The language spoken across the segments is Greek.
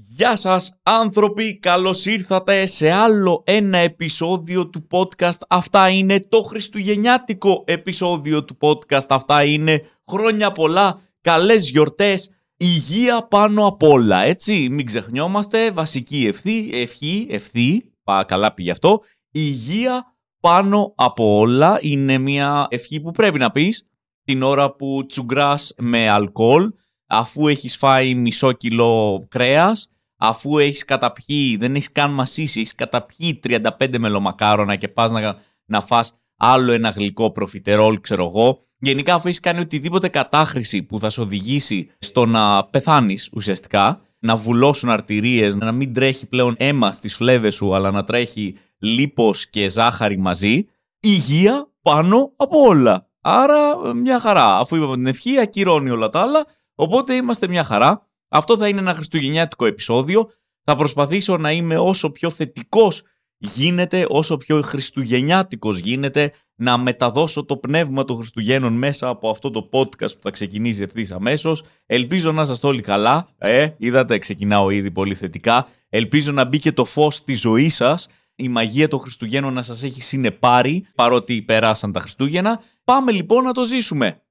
Γεια σας άνθρωποι, καλώς ήρθατε σε άλλο ένα επεισόδιο του podcast. Αυτά είναι το χριστουγεννιάτικο επεισόδιο του podcast. Αυτά είναι χρόνια πολλά, καλές γιορτές, υγεία πάνω απ' όλα, έτσι. Μην ξεχνιόμαστε, βασική ευθύ, ευχή, ευθύ, πά, καλά πήγε αυτό. Υγεία πάνω από όλα είναι μια ευχή που πρέπει να πεις την ώρα που τσουγκράς με αλκοόλ αφού έχεις φάει μισό κιλό κρέας, αφού έχεις καταπιεί, δεν έχεις καν μασίσει, έχεις καταπιεί 35 μελομακάρονα και πας να, να φας άλλο ένα γλυκό προφιτερόλ, ξέρω εγώ. Γενικά, αφού έχεις κάνει οτιδήποτε κατάχρηση που θα σε οδηγήσει στο να πεθάνεις ουσιαστικά, να βουλώσουν αρτηρίες, να μην τρέχει πλέον αίμα στις φλέβες σου, αλλά να τρέχει λίπος και ζάχαρη μαζί, υγεία πάνω από όλα. Άρα μια χαρά. Αφού είπαμε την ευχή, ακυρώνει όλα τα άλλα Οπότε είμαστε μια χαρά. Αυτό θα είναι ένα χριστουγεννιάτικο επεισόδιο. Θα προσπαθήσω να είμαι όσο πιο θετικός γίνεται, όσο πιο χριστουγεννιάτικος γίνεται, να μεταδώσω το πνεύμα των Χριστουγέννων μέσα από αυτό το podcast που θα ξεκινήσει ευθύς αμέσως. Ελπίζω να είστε όλοι καλά. Ε, είδατε, ξεκινάω ήδη πολύ θετικά. Ελπίζω να μπει και το φως στη ζωή σας. Η μαγεία των Χριστουγέννων να σας έχει συνεπάρει, παρότι περάσαν τα Χριστούγεννα. Πάμε λοιπόν να το ζήσουμε.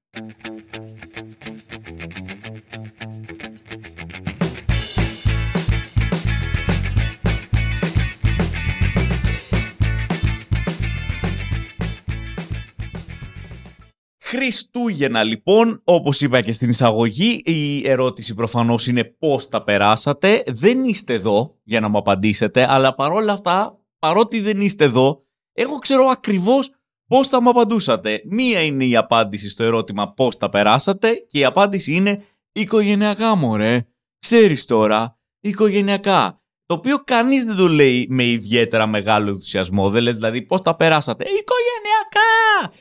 Χριστούγεννα λοιπόν, όπως είπα και στην εισαγωγή, η ερώτηση προφανώς είναι πώς τα περάσατε. Δεν είστε εδώ για να μου απαντήσετε, αλλά παρόλα αυτά, παρότι δεν είστε εδώ, εγώ ξέρω ακριβώς πώς θα μου απαντούσατε. Μία είναι η απάντηση στο ερώτημα πώς τα περάσατε και η απάντηση είναι οικογενειακά μωρέ. Ξέρεις τώρα, οικογενειακά. Το οποίο κανείς δεν το λέει με ιδιαίτερα μεγάλο ενθουσιασμό. Δεν λες δηλαδή πώς τα περάσατε. Οικογενειακά!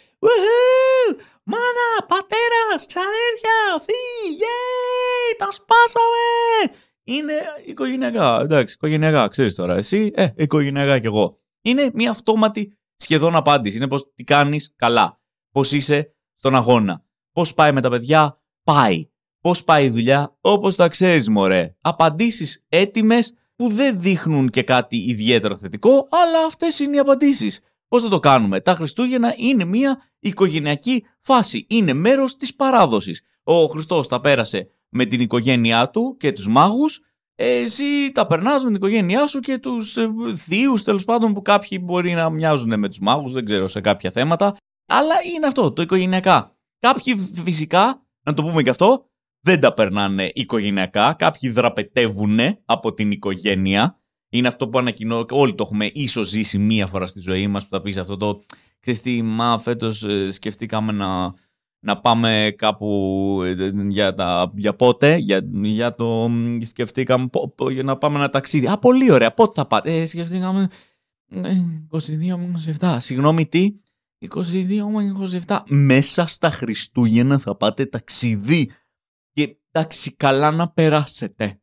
Μάνα, πατέρας, ξαδέρφια, θή, γέι, τα σπάσαμε. Είναι οικογενειακά, εντάξει, οικογενειακά, ξέρεις τώρα, εσύ, ε, οικογενειακά κι εγώ. Είναι μια αυτόματη σχεδόν απάντηση, είναι πως τι κάνεις, καλά. Πώς είσαι στον αγώνα. Πώς πάει με τα παιδιά, πάει. Πώς πάει η δουλειά, όπως τα ξέρεις μωρέ. Απαντήσεις έτοιμες που δεν δείχνουν και κάτι ιδιαίτερο θετικό, αλλά αυτές είναι οι απαντήσεις. Πώς θα το κάνουμε; Τα Χριστούγεννα είναι μια οικογενειακή φάση. Είναι μέρος της παράδοσης. Ο Χριστός τα πέρασε με την οικογένειά του και τους μάγους. Εσύ τα περνάς με την οικογένειά σου και τους ε, θείους τέλος πάντων που κάποιοι μπορεί να μοιάζουν με τους μάγους, δεν ξέρω σε κάποια θέματα. Αλλά είναι αυτό, το οικογενειακά. Κάποιοι φυσικά, να το πούμε και αυτό, δεν τα περνάνε οικογενειακά. Κάποιοι δραπετεύουν από την οικογένεια είναι αυτό που ανακοινώ, όλοι το έχουμε ίσως ζήσει μία φορά στη ζωή μας που θα πεις αυτό το. Ξέρεις τι, μα φέτος ε, σκεφτήκαμε να, να πάμε κάπου ε, για, τα, για πότε, για, για το. Σκεφτήκαμε για να πάμε ένα ταξίδι. Α, πολύ ωραία. Πότε θα πάτε. Ε, σκεφτήκαμε. 22 με 27. Συγγνώμη, τι. 22 με 27. Μέσα στα Χριστούγεννα θα πάτε ταξίδι. Και εντάξει, καλά να περάσετε.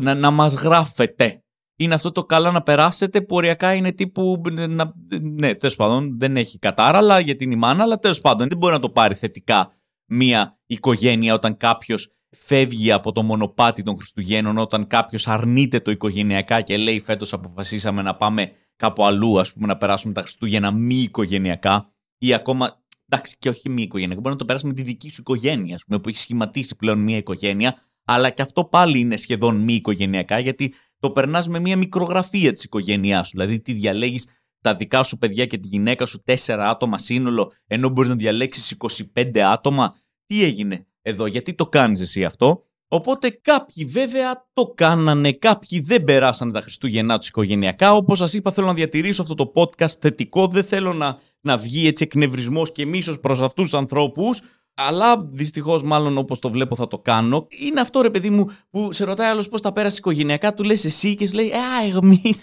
Να, να μας γράφετε είναι αυτό το καλά να περάσετε που οριακά είναι τύπου. Να, ναι, τέλος πάντων δεν έχει κατάρα για την ημάνα, αλλά τέλος πάντων δεν μπορεί να το πάρει θετικά μια οικογένεια όταν κάποιος φεύγει από το μονοπάτι των Χριστουγέννων, όταν κάποιος αρνείται το οικογενειακά και λέει φέτος αποφασίσαμε να πάμε κάπου αλλού, ας πούμε, να περάσουμε τα Χριστούγεννα μη οικογενειακά ή ακόμα. Εντάξει, και όχι μη οικογενειακά. Μπορεί να το περάσουμε με τη δική σου οικογένεια, ας πούμε, που έχει σχηματίσει πλέον μια οικογένεια, αλλά και αυτό πάλι είναι σχεδόν μη οικογενειακά, γιατί το περνάς με μια μικρογραφία τη οικογένειά σου. Δηλαδή, τι διαλέγεις τα δικά σου παιδιά και τη γυναίκα σου, τέσσερα άτομα σύνολο, ενώ μπορείς να διαλέξεις 25 άτομα. Τι έγινε εδώ, γιατί το κάνεις εσύ αυτό. Οπότε κάποιοι βέβαια το κάνανε, κάποιοι δεν περάσανε τα Χριστούγεννά τους οικογενειακά. Όπως σας είπα, θέλω να διατηρήσω αυτό το podcast θετικό. Δεν θέλω να, να βγει έτσι εκνευρισμός και μίσος προς αυτούς τους ανθρώπους αλλά δυστυχώς, μάλλον όπως το βλέπω, θα το κάνω. Είναι αυτό ρε παιδί μου που σε ρωτάει άλλος πώς τα πέρασε οικογενειακά, του λες εσύ και σου λέει Α, εμείς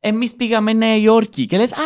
εμείς πήγαμε Νέα Υόρκη. Και λες Α,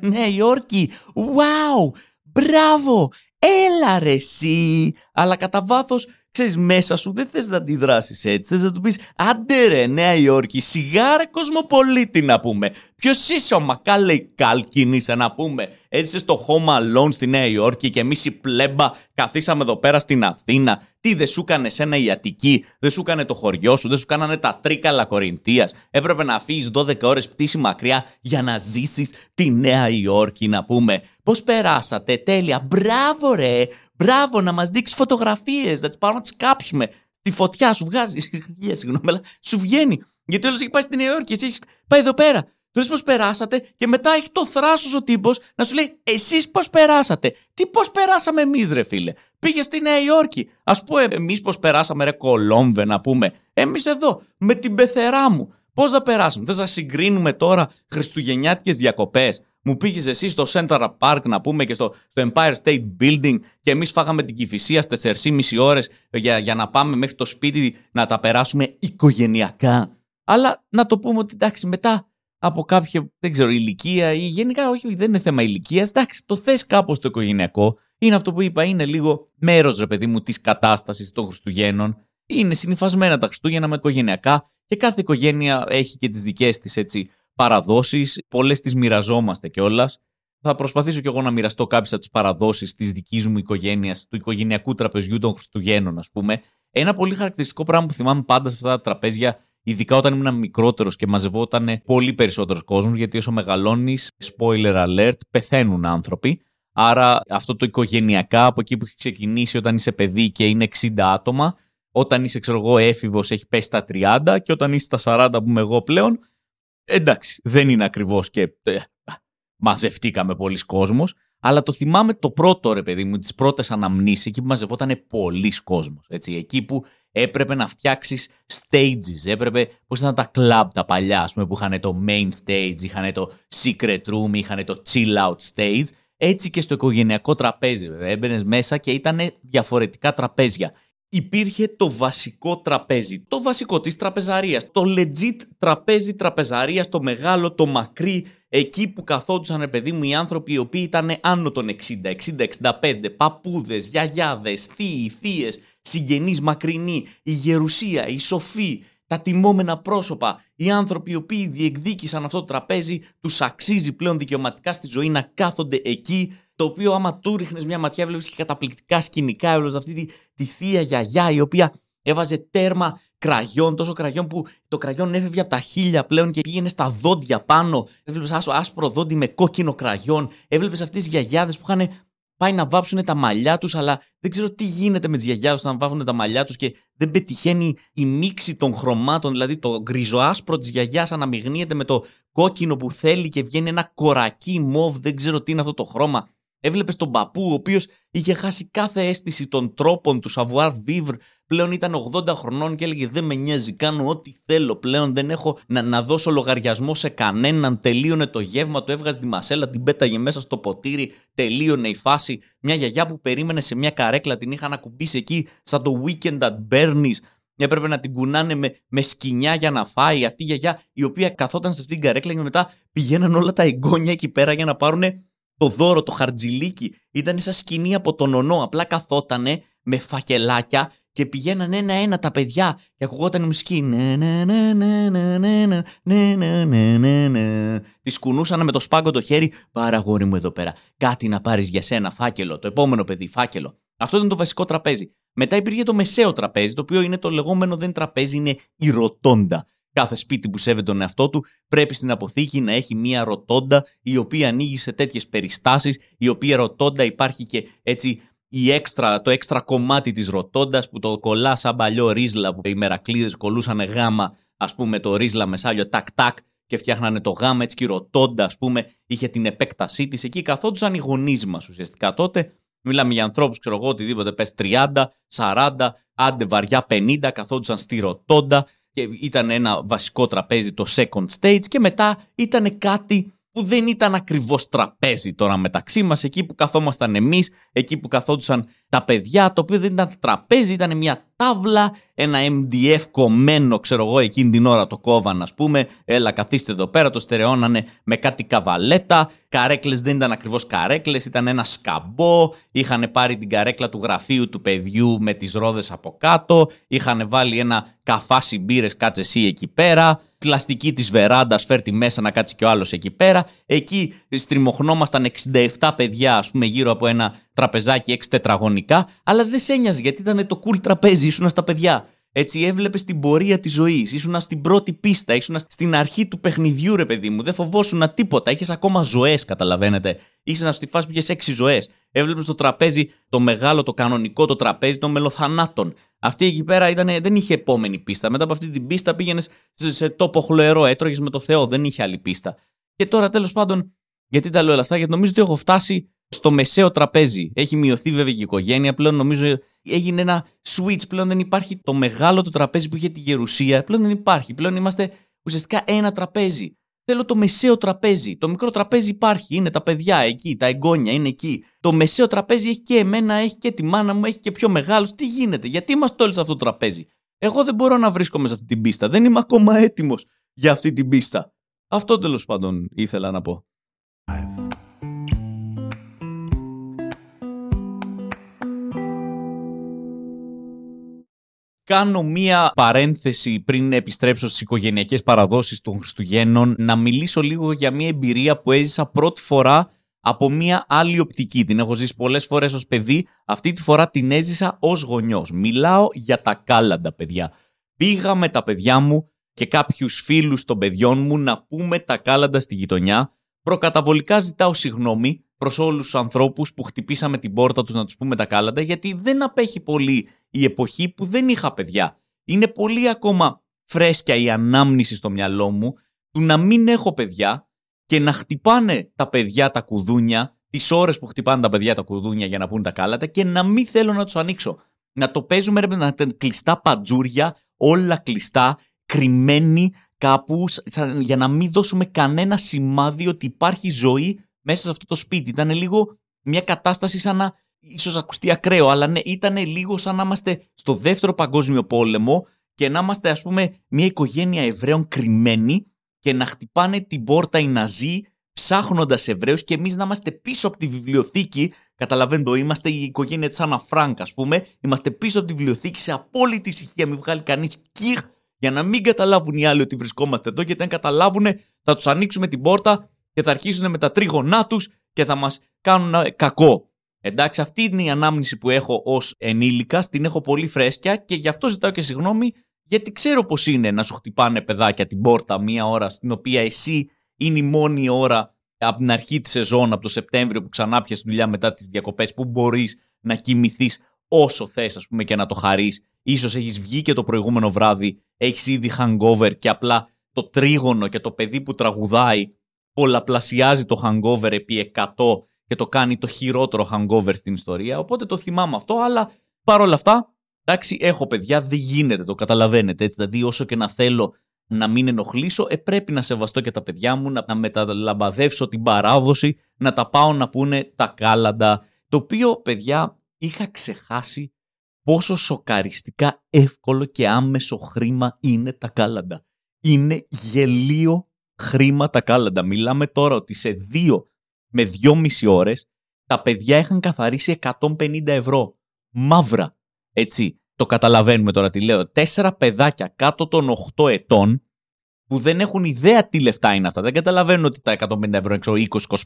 Νέα Υόρκη. Wow, μπράβο, έλα ρε εσύ. Αλλά κατά βάθος, ξέρεις, μέσα σου δεν θες να αντιδράσεις έτσι. Θες να του πεις Άντε ρε, Νέα Υόρκη, σιγάρε κοσμοπολίτη να πούμε. Ποιος είσαι ο Μακάλεϊ Κάλκιν, να πούμε; Έζησε στο Home Alone στη Νέα Υόρκη και εμείς η πλέμπα καθίσαμε εδώ πέρα στην Αθήνα. Τι δεν σου έκανε ένα η Αττική, δεν σου έκανε το χωριό σου, δεν σου κάνανε τα τρίκαλα Κορινθίας. Έπρεπε να φύγει 12 ώρες πτήση μακριά για να ζήσεις τη Νέα Υόρκη, να πούμε. Πώς περάσατε, τέλεια. Μπράβο, ρε. Μπράβο, να μας δείξεις φωτογραφίες, να τις πάρουμε να τις κάψουμε. Τη φωτιά σου βγάζει. Συγγνώμη, αλλά σου βγαίνει. Γιατί όλος έχει πάει στη Νέα Υόρκη, εσύ έχεις πάει εδώ πέρα. Του λες πώ περάσατε και μετά έχει το θράσος ο τύπος να σου λέει Εσείς πώ περάσατε; Τι πώ περάσαμε εμείς, ρε φίλε; Πήγε στη Νέα Υόρκη. Α πούμε, εμείς πώ περάσαμε, ρε Κολόμβε, να πούμε. Εμείς εδώ, με την πεθερά μου. Πώς θα περάσουμε; Δεν θα συγκρίνουμε τώρα Χριστουγεννιάτικες διακοπές; Μου πήγες εσύ στο Central Park να πούμε και στο, στο Empire State Building και εμείς φάγαμε την κυφυσία στις 4,5 ώρες για, για να πάμε μέχρι το σπίτι να τα περάσουμε οικογενειακά. Αλλά να το πούμε ότι εντάξει, μετά από κάποια, δεν ξέρω, ηλικία ή γενικά, όχι, δεν είναι θέμα ηλικίας. Εντάξει, το θες κάπως το οικογενειακό. Είναι αυτό που είπα, είναι λίγο μέρος, ρε παιδί μου, της κατάστασης των Χριστουγέννων. Είναι συνηθισμένα τα Χριστούγεννα με οικογενειακά και κάθε οικογένεια έχει και τις δικές της έτσι παραδόσεις. Πολλές τις μοιραζόμαστε κιόλας. Θα προσπαθήσω κι εγώ να μοιραστώ κάποιες από τις παραδόσεις της δικής μου οικογένειας, του οικογενειακού τραπεζιού των Χριστουγέννων, ας πούμε. Ένα πολύ χαρακτηριστικό πράγμα που θυμάμαι πάντα σε αυτά τα τραπέζια Ειδικά όταν ήμουν μικρότερος και μαζευόταν πολύ περισσότερος κόσμος, γιατί όσο μεγαλώνεις, spoiler alert, πεθαίνουν άνθρωποι. Άρα αυτό το οικογενειακά από εκεί που έχει ξεκινήσει όταν είσαι παιδί και είναι 60 άτομα, όταν είσαι ξέρω εγώ έφηβος έχει πέσει στα 30 και όταν είσαι στα 40 που είμαι εγώ πλέον, εντάξει δεν είναι ακριβώς και ε, μαζευτήκαμε πολλοί κόσμος, αλλά το θυμάμαι το πρώτο ρε παιδί μου, τις πρώτες αναμνήσεις, εκεί που μαζευόταν πολλοί κόσμος, έτσι, εκεί που έπρεπε να φτιάξεις stages. Έπρεπε, πώς ήταν τα club τα παλιά, ας πούμε, που είχαν το main stage, είχαν το secret room, είχαν το chill out stage. Έτσι και στο οικογενειακό τραπέζι, βέβαια. Έμπαινες μέσα και ήταν διαφορετικά τραπέζια. Υπήρχε το βασικό τραπέζι, το βασικό της τραπεζαρίας, το legit τραπέζι τραπεζαρίας, το μεγάλο, το μακρύ, εκεί που καθόντουσαν, παιδί μου, οι άνθρωποι οι οποίοι ήταν άνω των 60, 60, 65, παππούδες, γιαγιάδες, θείοι, θείες, συγγενείς μακρινοί, η γερουσία, η σοφή, τα τιμόμενα πρόσωπα, οι άνθρωποι οι οποίοι διεκδίκησαν αυτό το τραπέζι, τους αξίζει πλέον δικαιωματικά στη ζωή να κάθονται εκεί, το οποίο άμα του ρίχνες μια ματιά, έβλεπε και καταπληκτικά σκηνικά, έβλεπε αυτή τη, τη θεία γιαγιά η οποία έβαζε τέρμα κραγιόν, τόσο κραγιόν που το κραγιόν έφευγε από τα χίλια πλέον και πήγαινε στα δόντια πάνω. Έβλεπες άσπρο δόντι με κόκκινο κραγιόν. Έβλεπες αυτές τις γιαγιάδες που είχαν πάει να βάψουν τα μαλλιά τους, αλλά δεν ξέρω τι γίνεται με τις γιαγιάδες να βάφουν τα μαλλιά τους και δεν πετυχαίνει η μίξη των χρωμάτων. Δηλαδή το γκριζοάσπρο της γιαγιάς αναμειγνύεται με το κόκκινο που θέλει και βγαίνει ένα κορακί μοβ. Δεν ξέρω τι είναι αυτό το χρώμα. Έβλεπες τον παππού, ο οποίος είχε χάσει κάθε αίσθηση των τρόπων του savoir vivre. Πλέον ήταν 80 χρονών και έλεγε: Δεν με νοιάζει, κάνω ό,τι θέλω πλέον. Δεν έχω να, να δώσω λογαριασμό σε κανέναν. Τελείωνε το γεύμα, το έβγαζε τη μασέλα, την πέταγε μέσα στο ποτήρι. Τελείωνε η φάση. Μια γιαγιά που περίμενε σε μια καρέκλα την είχαν ακουμπήσει εκεί, σαν το weekend at Bernie's. Έπρεπε να την κουνάνε με, με σκινιά για να φάει. Αυτή η γιαγιά η οποία καθόταν σε αυτήν την καρέκλα και μετά πηγαίναν όλα τα εγγόνια εκεί πέρα για να πάρουν το δώρο, το χαρτζιλίκι, ήταν σαν σκηνή από τον ονό. Απλά καθότανε με φακελάκια και πηγαίναν ένα-ένα τα παιδιά και ακουγόταν η μουσική. Τη κουνούσαν με το σπάγκο το χέρι. Πάρα γόρι μου εδώ πέρα. Κάτι να πάρει για σένα, φάκελο. Το επόμενο παιδί, φάκελο. Αυτό ήταν το βασικό τραπέζι. Μετά υπήρχε το μεσαίο τραπέζι, το οποίο είναι το λεγόμενο δεν τραπέζι, είναι η ροτόντα. Κάθε σπίτι που σέβεται τον εαυτό του πρέπει στην αποθήκη να έχει μία ροτόντα η οποία ανοίγει σε τέτοιες περιστάσεις, η οποία ροτόντα υπάρχει και έτσι η έξτρα, το έξτρα κομμάτι της ροτόντας που το κολλά σαν παλιό ρίζλα που οι μερακλείδες κολούσαν γάμα, ας πούμε, το ρίζλα μεσάλιο τάκ-τάκ και φτιάχνανε το γάμα, έτσι και η ροτόντα, ας πούμε, είχε την επέκτασή της. Εκεί καθόντουσαν οι γονείς μας ουσιαστικά τότε. Μιλάμε για ανθρώπους, ξέρω εγώ, οτιδήποτε πες 30, 40, άντε βαριά 50, καθόντουσαν στη ροτόντα και ήταν ένα βασικό τραπέζι το second stage και μετά ήταν κάτι που δεν ήταν ακριβώς τραπέζι τώρα μεταξύ μας, εκεί που καθόμασταν εμείς, εκεί που καθόντουσαν τα παιδιά, το οποίο δεν ήταν τραπέζι, ήταν μια τάβλα, ένα MDF κομμένο, ξέρω εγώ, εκείνη την ώρα το κόβαν, ας πούμε. Έλα, καθίστε εδώ πέρα, το στερεώνανε με κάτι καβαλέτα. Καρέκλες δεν ήταν ακριβώς καρέκλες, ήταν ένα σκαμπό. Είχαν πάρει την καρέκλα του γραφείου του παιδιού με τις ρόδες από κάτω. Είχαν βάλει ένα καφάσι μπύρες, κάτσε εσύ εκεί πέρα. Πλαστική της βεράντας, φέρτη μέσα να κάτσει και ο άλλος εκεί πέρα. Εκεί στριμωχνόμασταν 67 παιδιά, ας πούμε, γύρω από ένα τραπεζάκι 6 τετραγωνικά. Αλλά δεν σε γιατί ήταν το cool τραπέζι, ήσουν στα παιδιά. Έτσι έβλεπες την πορεία της ζωής. Ήσουν στην πρώτη πίστα, ήσουν στην αρχή του παιχνιδιού, ρε παιδί μου. Δεν φοβόσουν τίποτα. Είχες ακόμα ζωές, καταλαβαίνετε. Ήσουν στη φάση που είχες έξι ζωές. Έβλεπες το τραπέζι, το μεγάλο, το κανονικό, το τραπέζι των μελοθανάτων. Αυτή εκεί πέρα ήταν, δεν είχε επόμενη πίστα. Μετά από αυτή την πίστα πήγαινες σε, σε τόπο χλωερό, έτρωγες με το Θεό. Δεν είχε άλλη πίστα. Και τώρα τέλος πάντων, γιατί τα λέω όλα αυτά, γιατί νομίζω ότι έχω φτάσει στο μεσαίο τραπέζι. Έχει μειωθεί βέβαια και η οικογένεια. Πλέον νομίζω έγινε ένα switch. Πλέον δεν υπάρχει το μεγάλο το τραπέζι που είχε τη γερουσία. Πλέον δεν υπάρχει. Πλέον είμαστε ουσιαστικά ένα τραπέζι. Θέλω το μεσαίο τραπέζι. Το μικρό τραπέζι υπάρχει. Είναι τα παιδιά εκεί, τα εγγόνια είναι εκεί. Το μεσαίο τραπέζι έχει και εμένα, έχει και τη μάνα μου, έχει και πιο μεγάλο. Τι γίνεται, γιατί είμαστε όλοι σε αυτό το τραπέζι; Εγώ δεν μπορώ να βρίσκομαι σε αυτή την πίστα. Δεν είμαι ακόμα έτοιμος για αυτή την πίστα. Αυτό τέλος πάντων ήθελα να πω. κάνω μία παρένθεση πριν επιστρέψω στις οικογενειακές παραδόσεις των Χριστουγέννων να μιλήσω λίγο για μία εμπειρία που έζησα πρώτη φορά από μία άλλη οπτική. Την έχω ζήσει πολλές φορές ως παιδί, αυτή τη φορά την έζησα ως γονιός. Μιλάω για τα κάλαντα παιδιά. Πήγα με τα παιδιά μου και κάποιους φίλους των παιδιών μου να πούμε τα κάλαντα στη γειτονιά. Προκαταβολικά ζητάω συγγνώμη προς όλους τους ανθρώπους που χτυπήσαμε την πόρτα τους να τους πούμε τα κάλαντα, γιατί δεν απέχει πολύ η εποχή που δεν είχα παιδιά. Είναι πολύ ακόμα φρέσκια η ανάμνηση στο μυαλό μου του να μην έχω παιδιά και να χτυπάνε τα παιδιά τα κουδούνια, τις ώρες που χτυπάνε τα παιδιά τα κουδούνια για να πούν τα κάλατα και να μην θέλω να τους ανοίξω. Να το παίζουμε ρε, να κλειστά πατζούρια, όλα κλειστά, κρυμμένοι κάπου, για να μην δώσουμε κανένα σημάδι ότι υπάρχει ζωή μέσα σε αυτό το σπίτι. Ήταν λίγο μια κατάσταση σαν να. ίσως ακουστεί ακραίο, αλλά ναι, ήταν λίγο σαν να είμαστε στο δεύτερο παγκόσμιο πόλεμο και να είμαστε, ας πούμε, μια οικογένεια Εβραίων κρυμμένοι και να χτυπάνε την πόρτα οι Ναζί ψάχνοντας Εβραίους και εμείς να είμαστε πίσω από τη βιβλιοθήκη. Καταλαβαίνετε, είμαστε η οικογένεια της Άννα Φρανκ, ας πούμε. Είμαστε πίσω από τη βιβλιοθήκη σε απόλυτη ησυχία, μην βγάλει κανείς κιχ για να μην καταλάβουν οι άλλοι ότι βρισκόμαστε εδώ. Γιατί αν καταλάβουν, θα τους ανοίξουμε την πόρτα και θα αρχίσουν με τα τρίγωνά τους και θα μας κάνουν κακό. Εντάξει, αυτή είναι η ανάμνηση που έχω ως ενήλικα, την έχω πολύ φρέσκια και γι' αυτό ζητάω και συγγνώμη, γιατί ξέρω πώ είναι να σου χτυπάνε παιδάκια την πόρτα μία ώρα στην οποία εσύ είναι η μόνη ώρα από την αρχή της σεζόν, από το Σεπτέμβριο που ξανά πιάσει δουλειά μετά τις διακοπές, που μπορείς να κοιμηθείς όσο θες, ας πούμε, και να το χαρείς. σω έχεις βγει και το προηγούμενο βράδυ, έχεις ήδη hangover και απλά το τρίγωνο και το παιδί που τραγουδάει πολλαπλασιάζει το hangover επί 100 και το κάνει το χειρότερο hangover στην ιστορία. Οπότε το θυμάμαι αυτό, αλλά παρόλα αυτά, εντάξει, έχω παιδιά, δεν γίνεται, το καταλαβαίνετε. Έτσι, δηλαδή, όσο και να θέλω να μην ενοχλήσω, ε, πρέπει να σεβαστώ και τα παιδιά μου, να, να μεταλαμπαδεύσω την παράδοση, να τα πάω να πούνε τα κάλαντα. Το οποίο, παιδιά, είχα ξεχάσει πόσο σοκαριστικά εύκολο και άμεσο χρήμα είναι τα κάλαντα. Είναι γελίο χρήματα κάλαντα. Μιλάμε τώρα ότι σε δύο με δυόμιση ώρες τα παιδιά είχαν καθαρίσει 150 ευρώ. Μαύρα. Έτσι. Το καταλαβαίνουμε τώρα τι λέω. Τέσσερα παιδάκια κάτω των 8 ετών που δεν έχουν ιδέα τι λεφτά είναι αυτά. Δεν καταλαβαίνουν ότι τα 150 ευρώ,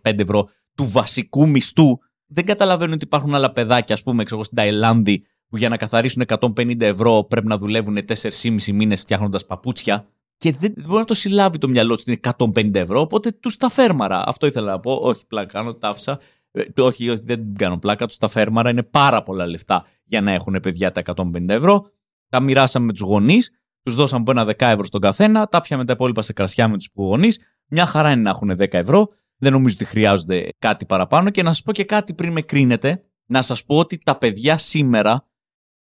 20-25 ευρώ του βασικού μισθού. Δεν καταλαβαίνουν ότι υπάρχουν άλλα παιδάκια, ας πούμε, ξέρω, στην Ταϊλάνδη, που για να καθαρίσουν 150 ευρώ πρέπει να δουλεύουν 4,5 μήνες φτιάχνοντας παπούτσια και δεν μπορεί να το συλλάβει το μυαλό τους ότι είναι 150 ευρώ, οπότε τους τα φέρμαρα. Αυτό ήθελα να πω. Όχι, πλάκα κάνω, τα άφησα. Ε, όχι, όχι, δεν κάνω πλάκα. Τους τα φέρμαρα είναι πάρα πολλά λεφτά για να έχουν παιδιά τα 150 ευρώ. Τα μοιράσαμε με τους γονείς, τους δώσαμε από ένα 10 ευρώ στον καθένα, τα πιάμε τα υπόλοιπα σε κρασιά με τους γονείς. Μια χαρά είναι να έχουν 10 ευρώ. Δεν νομίζω ότι χρειάζονται κάτι παραπάνω. Και να σας πω και κάτι πριν με κρίνετε, να σας πω ότι τα παιδιά σήμερα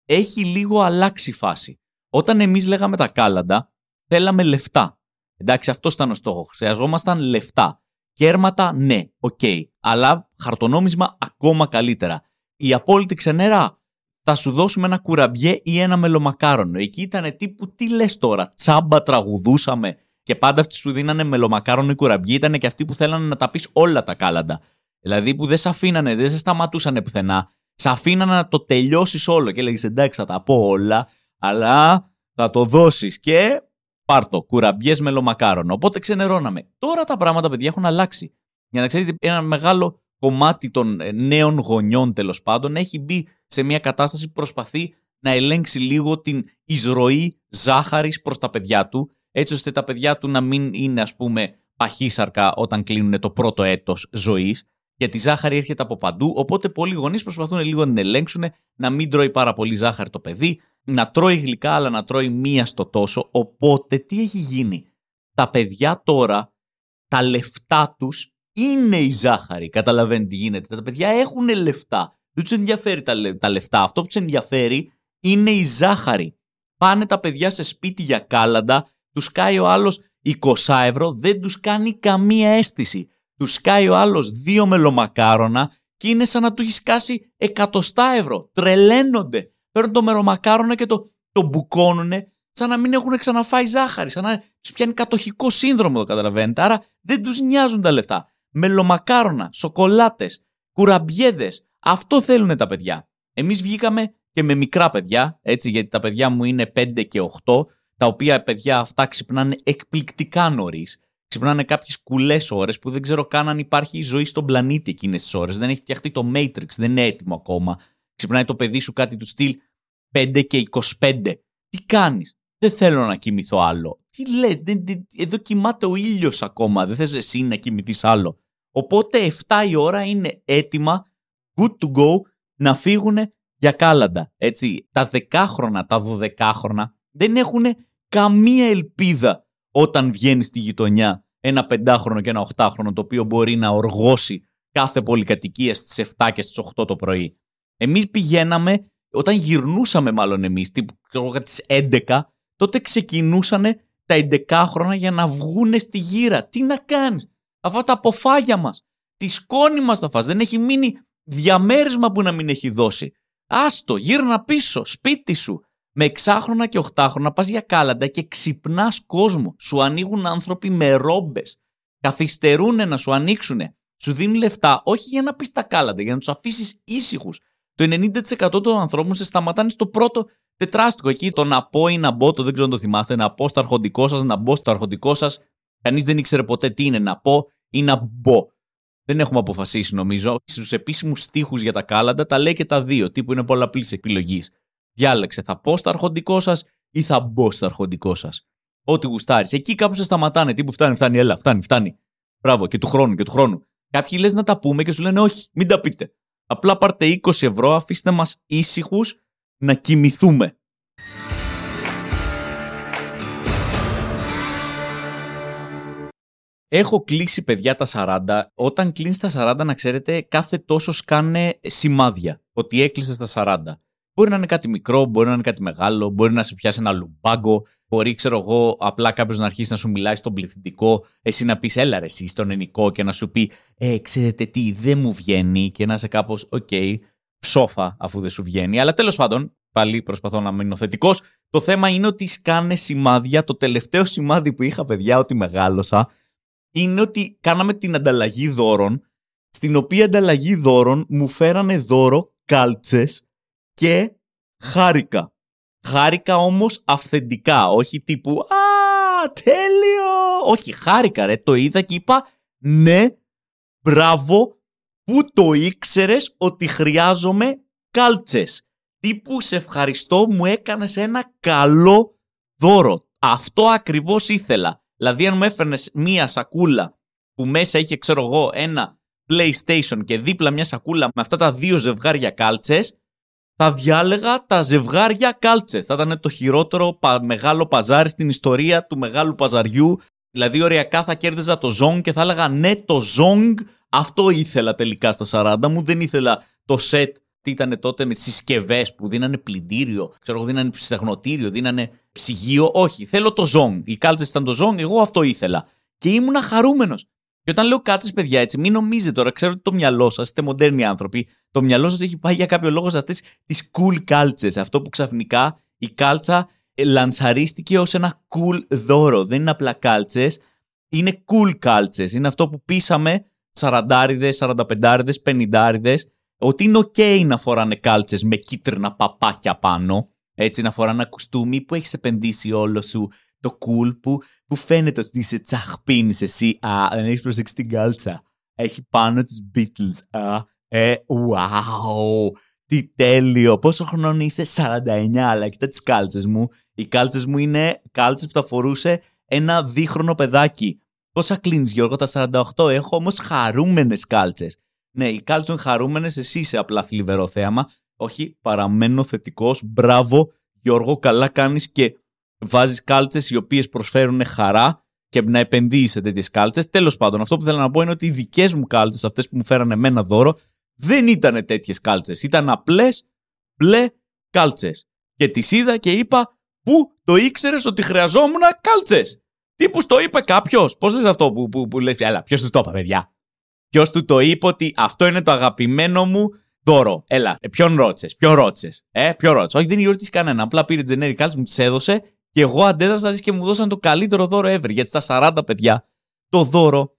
έχει λίγο αλλάξει φάση. Όταν εμείς λέγαμε τα κάλαντα, θέλαμε λεφτά. Εντάξει, αυτό ήταν ο στόχος. Χρειαζόμασταν λεφτά. Κέρματα, ναι, OK. Okay. Αλλά χαρτονόμισμα ακόμα καλύτερα. η απόλυτη ξενέρα, θα σου δώσουμε ένα κουραμπιέ ή ένα μελομακάρονο. Εκεί ήταν τύπου, τι λες τώρα, τσάμπα τραγουδούσαμε. Και πάντα αυτοί σου δίνανε μελομακάρονο ή κουραμπιέ, ήταν και αυτοί που θέλανε να τα πεις όλα τα κάλαντα. Δηλαδή που δεν σε αφήνανε, δεν σε σταματούσαν πουθενά. Σε αφήνανε να το τελειώσεις όλο και έλεγε εντάξει, θα τα πω όλα, αλλά θα το δώσεις. Και πάρτο, κουραμπιές μελομακάρονο. Οπότε ξενερώναμε. Τώρα τα πράγματα, παιδιά, έχουν αλλάξει. Για να ξέρετε, ένα μεγάλο κομμάτι των ε, νέων γονιών τέλος πάντων έχει μπει σε μια κατάσταση που προσπαθεί να ελέγξει λίγο την εισρωή ζάχαρης προς τα παιδιά του, έτσι ώστε τα παιδιά του να μην είναι ας πούμε παχύσαρκα όταν κλείνουν το πρώτο έτος ζωής, γιατί η ζάχαρη έρχεται από παντού, οπότε πολλοί γονείς προσπαθούν λίγο να την ελέγξουν, να μην τρώει πάρα πολύ ζάχαρη το παιδί, να τρώει γλυκά αλλά να τρώει μία στο τόσο, οπότε τι έχει γίνει; Τα παιδιά τώρα, τα λεφτά τους είναι η ζάχαρη. Καταλαβαίνετε τι γίνεται. Τα παιδιά έχουν λεφτά. Δεν τους ενδιαφέρει τα, τα λεφτά. Αυτό που τους ενδιαφέρει είναι η ζάχαρη. Πάνε τα παιδιά σε σπίτι για κάλαντα, τους κάει ο άλλος 20 ευρώ, δεν τους κάνει καμία αίσθηση. Του κάει ο άλλος δύο μελομακάρονα και είναι σαν να του έχει κάσει εκατοστά ευρώ. Τρελαίνονται. Παίρνουν το μελομακάρονα και το, το μπουκώνουν σαν να μην έχουν ξαναφάει ζάχαρη, σαν να τους πιάνει κατοχικό σύνδρομο, το καταλαβαίνετε. Άρα δεν τους νοιάζουν τα λεφτά μελομακάρονα, σοκολάτες, κουραμπιέδες. Αυτό θέλουν τα παιδιά. Εμείς βγήκαμε και με μικρά παιδιά, έτσι, γιατί τα παιδιά μου είναι 5 και 8, τα οποία παιδιά αυτά ξυπνάνε εκπληκτικά νωρίς. Ξυπνάνε κάποιες κουλές ώρες που δεν ξέρω καν αν υπάρχει ζωή στον πλανήτη εκείνες τις ώρες. Δεν έχει φτιαχτεί το Matrix, δεν είναι έτοιμο ακόμα. Ξυπνάει το παιδί σου κάτι του στυλ 5 και 25. Τι κάνεις, Δεν θέλω να κοιμηθώ άλλο. Τι λες, εδώ κοιμάται ο ήλιος ακόμα. Δεν θες εσύ να κοιμηθείς άλλο. Οπότε 7 η ώρα είναι έτοιμα, good to go, να φύγουν για κάλαντα. Έτσι, τα δεκάχρονα, τα δωδεκάχρονα δεν έχουν καμία ελπίδα όταν βγαίνει στη γειτονιά ένα πεντάχρονο και ένα οχτάχρονο το οποίο μπορεί να οργώσει κάθε πολυκατοικία στις 7 και στις 8 το πρωί. Εμείς πηγαίναμε, όταν γυρνούσαμε μάλλον εμείς, τύπου τις 11, τότε ξεκινούσαν τα 11 χρόνια για να βγούνε στη γύρα. Τι να κάνεις; Αυτά τα αποφάγια μας. Τη σκόνη μας θα φας. Δεν έχει μείνει διαμέρισμα που να μην έχει δώσει. Άστο, γύρνα πίσω, σπίτι σου. Με εξάχρονα και οχτάχρονα πας για κάλαντα και ξυπνάς κόσμο. Σου ανοίγουν άνθρωποι με ρόμπες. Καθυστερούν να σου ανοίξουν. Σου δίνουν λεφτά, όχι για να πεις τα κάλαντα, για να τους αφήσεις ήσυχους. Το 90% των ανθρώπων σε σταματάνε στο πρώτο τετράστικο. Εκεί το να πω ή να μπω, το δεν ξέρω αν το θυμάστε, να πω στο αρχοντικό σας, να μπω στο αρχοντικό σας. Κανείς δεν ήξερε ποτέ τι είναι να πω ή να μπω. Δεν έχουμε αποφασίσει νομίζω. Στους επίσημους στίχους για τα κάλαντα τα λέει και τα δύο. Τύπου είναι πολλαπλής επιλογής. Διάλεξε, θα πω στο αρχοντικό σας ή θα μπω στο αρχοντικό σας. Ό,τι γουστάρεις. Εκεί κάπου σε σταματάνε. Τύπου φτάνει, φτάνει, έλα, φτάνει, φτάνει. Μπράβο, και του χρόνου, και του χρόνου. Κάποιοι λες να τα πούμε και σου λένε όχι, μην τα πείτε. Απλά πάρτε 20 ευρώ, αφήστε μας ήσυχους να κοιμηθούμε. Έχω κλείσει παιδιά τα 40. Όταν κλείνεις τα 40, να ξέρετε, κάθε τόσο σκάνε σημάδια ότι έκλεισες τα 40. Μπορεί να είναι κάτι μικρό, μπορεί να είναι κάτι μεγάλο, μπορεί να σε πιάσει ένα λουμπάγκο, μπορεί, ξέρω εγώ, απλά κάποιος να αρχίσει να σου μιλάει στον πληθυντικό, εσύ να πεις έλα ρε, εσύ στον ενικό και να σου πει Ε, ξέρετε τι, δεν μου βγαίνει και να είσαι κάπως, OK, okay, ψόφα αφού δεν σου βγαίνει. Αλλά τέλος πάντων, πάλι προσπαθώ να μείνω θετικός. Το θέμα είναι ότι σκάνε σημάδια. Το τελευταίο σημάδι που είχα, παιδιά, ότι μεγάλωσα, είναι ότι κάναμε την ανταλλαγή δώρων, στην οποία ανταλλαγή δώρων μου φέρανε δώρο κάλτσες και χάρηκα. Χάρηκα όμως αυθεντικά, όχι τύπου «Α, τέλειο!» Όχι, χάρηκα ρε, το είδα και είπα «Ναι, μπράβο, που το ήξερες ότι χρειάζομαι κάλτσες». Τύπου «Σε ευχαριστώ, μου έκανες ένα καλό δώρο». Αυτό ακριβώς ήθελα. Δηλαδή, αν μου έφερνες μία σακούλα που μέσα είχε, ξέρω εγώ, ένα PlayStation και δίπλα μια σακούλα με αυτά τα δύο ζευγάρια κάλτσες, θα διάλεγα τα ζευγάρια κάλτσες. Θα ήταν το χειρότερο μεγάλο παζάρι στην ιστορία του μεγάλου παζαριού. Δηλαδή, οριακά θα κέρδιζα το Zong και θα έλεγα ναι, το Zong αυτό ήθελα τελικά στα 40 μου. Δεν ήθελα το set τι ήταν τότε με τις συσκευές που δίνανε πλυντήριο, ξέρω εγώ, δίνανε ψυχαγνωτήριο, δίνανε ψυγείο. Όχι, θέλω το ζώng. Οι κάλτσες ήταν το ζώng, εγώ αυτό ήθελα. Και ήμουνα χαρούμενος. Και όταν λέω κάλτσε, παιδιά, έτσι, μην νομίζετε τώρα, ξέρω ότι το μυαλό σας, είστε μοντέρνοι άνθρωποι, το μυαλό σας έχει πάει για κάποιο λόγο σε αυτές τις cool κάλτσε. Αυτό που ξαφνικά η κάλτσα ε, λανσαρίστηκε ως ένα cool δώρο. Δεν είναι απλά κάλτσες, είναι cool κάλτσες. Είναι αυτό που πείσαμε 40, 45, 50 ότι είναι ok να φοράνε κάλτσες με κίτρινα παπάκια πάνω. Έτσι, να φοράνε ένα κουστούμι που έχεις επενδύσει όλο σου το cool που, που φαίνεται ότι είσαι τσαχπίνης εσύ. Α, δεν έχεις προσέξει την κάλτσα. Έχει πάνω τους Beatles. Α, ε, wow. Τι τέλειο. Πόσο χρόνο είσαι, 49, αλλά κοίτα τις κάλτσες μου. Οι κάλτσες μου είναι κάλτσες που θα φορούσε ένα δίχρονο παιδάκι. Πόσα κλείνει, Γιώργο, τα 48. Έχω όμως χαρούμενες κάλτσες. Ναι, οι κάλτσες είναι χαρούμενες, εσύ είσαι απλά θλιβερό θέαμα. Όχι, παραμένω θετικός. Μπράβο, Γιώργο, καλά κάνεις και βάζεις κάλτσες οι οποίες προσφέρουν χαρά και να επενδύεις σε τέτοιες κάλτσες. Τέλος πάντων, αυτό που θέλω να πω είναι ότι οι δικές μου κάλτσες, αυτές που μου φέρανε εμένα δώρο, δεν ήταν τέτοιες κάλτσες. Ήταν απλές μπλε κάλτσες. Και τις είδα και είπα, Πού το ήξερες ότι χρειαζόμουν κάλτσες; Τι που το είπε κάποιος. Πώς λες αυτό που, που, που λες, Έλα, ποιος του το είπε, παιδιά; Ποιος του το είπε ότι αυτό είναι το αγαπημένο μου δώρο. Έλα, ε, ποιον ρώτησες, ποιον ρώτησες. Ε, ποιον ρώτησες. Όχι, δεν ρωτήσει κανένα. Απλά πήρε generic cards, μου τις έδωσε και εγώ αντέδρασα και μου δώσαν το καλύτερο δώρο ever. Γιατί στα 40 παιδιά το δώρο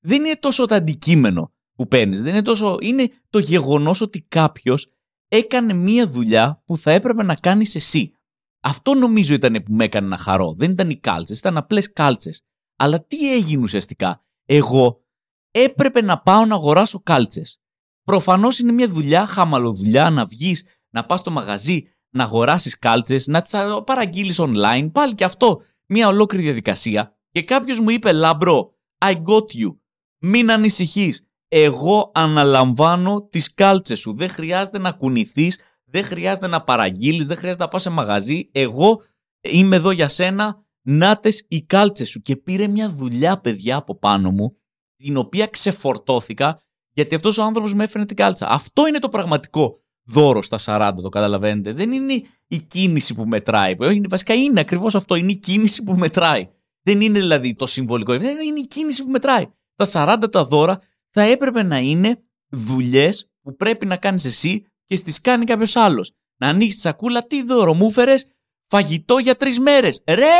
δεν είναι τόσο το αντικείμενο που παίρνεις. Δεν είναι τόσο. Είναι το γεγονός ότι κάποιος έκανε μία δουλειά που θα έπρεπε να κάνεις εσύ. Αυτό νομίζω ήταν που με έκανε να χαρώ. Δεν ήταν οι κάλτσες, ήταν απλές κάλτσες. Αλλά τι έγινε ουσιαστικά; Εγώ έπρεπε να πάω να αγοράσω κάλτσες. Προφανώς είναι μια δουλειά, χαμαλοδουλειά, να βγεις, να πας στο μαγαζί, να αγοράσεις κάλτσε, να τις παραγγείλεις online. Πάλι και αυτό μια ολόκληρη διαδικασία. Και κάποιος μου είπε, Λαμπρό, I got you. Μην ανησυχείς. Εγώ αναλαμβάνω τις κάλτσε σου. Δεν χρειάζεται να κουνηθείς, δεν χρειάζεται να παραγγείλεις, δεν χρειάζεται να πας σε μαγαζί. Εγώ είμαι εδώ για σένα. Νάτε οι κάλτσε σου. Και πήρε μια δουλειά, παιδιά, από πάνω μου, την οποία ξεφορτώθηκα γιατί αυτός ο άνθρωπος με έφερε την κάλτσα. Αυτό είναι το πραγματικό δώρο στα 40, το καταλαβαίνετε. Δεν είναι η κίνηση που μετράει. Βασικά είναι ακριβώς αυτό. Είναι η κίνηση που μετράει. Δεν είναι δηλαδή το συμβολικό. Δεν είναι η κίνηση που μετράει. Στα 40 τα δώρα θα έπρεπε να είναι δουλειές που πρέπει να κάνεις εσύ και στις κάνει κάποιος άλλος. Να ανοίξεις τη σακούλα, τι δώρο μου έφερες, φαγητό για τρεις μέρες. Ρε,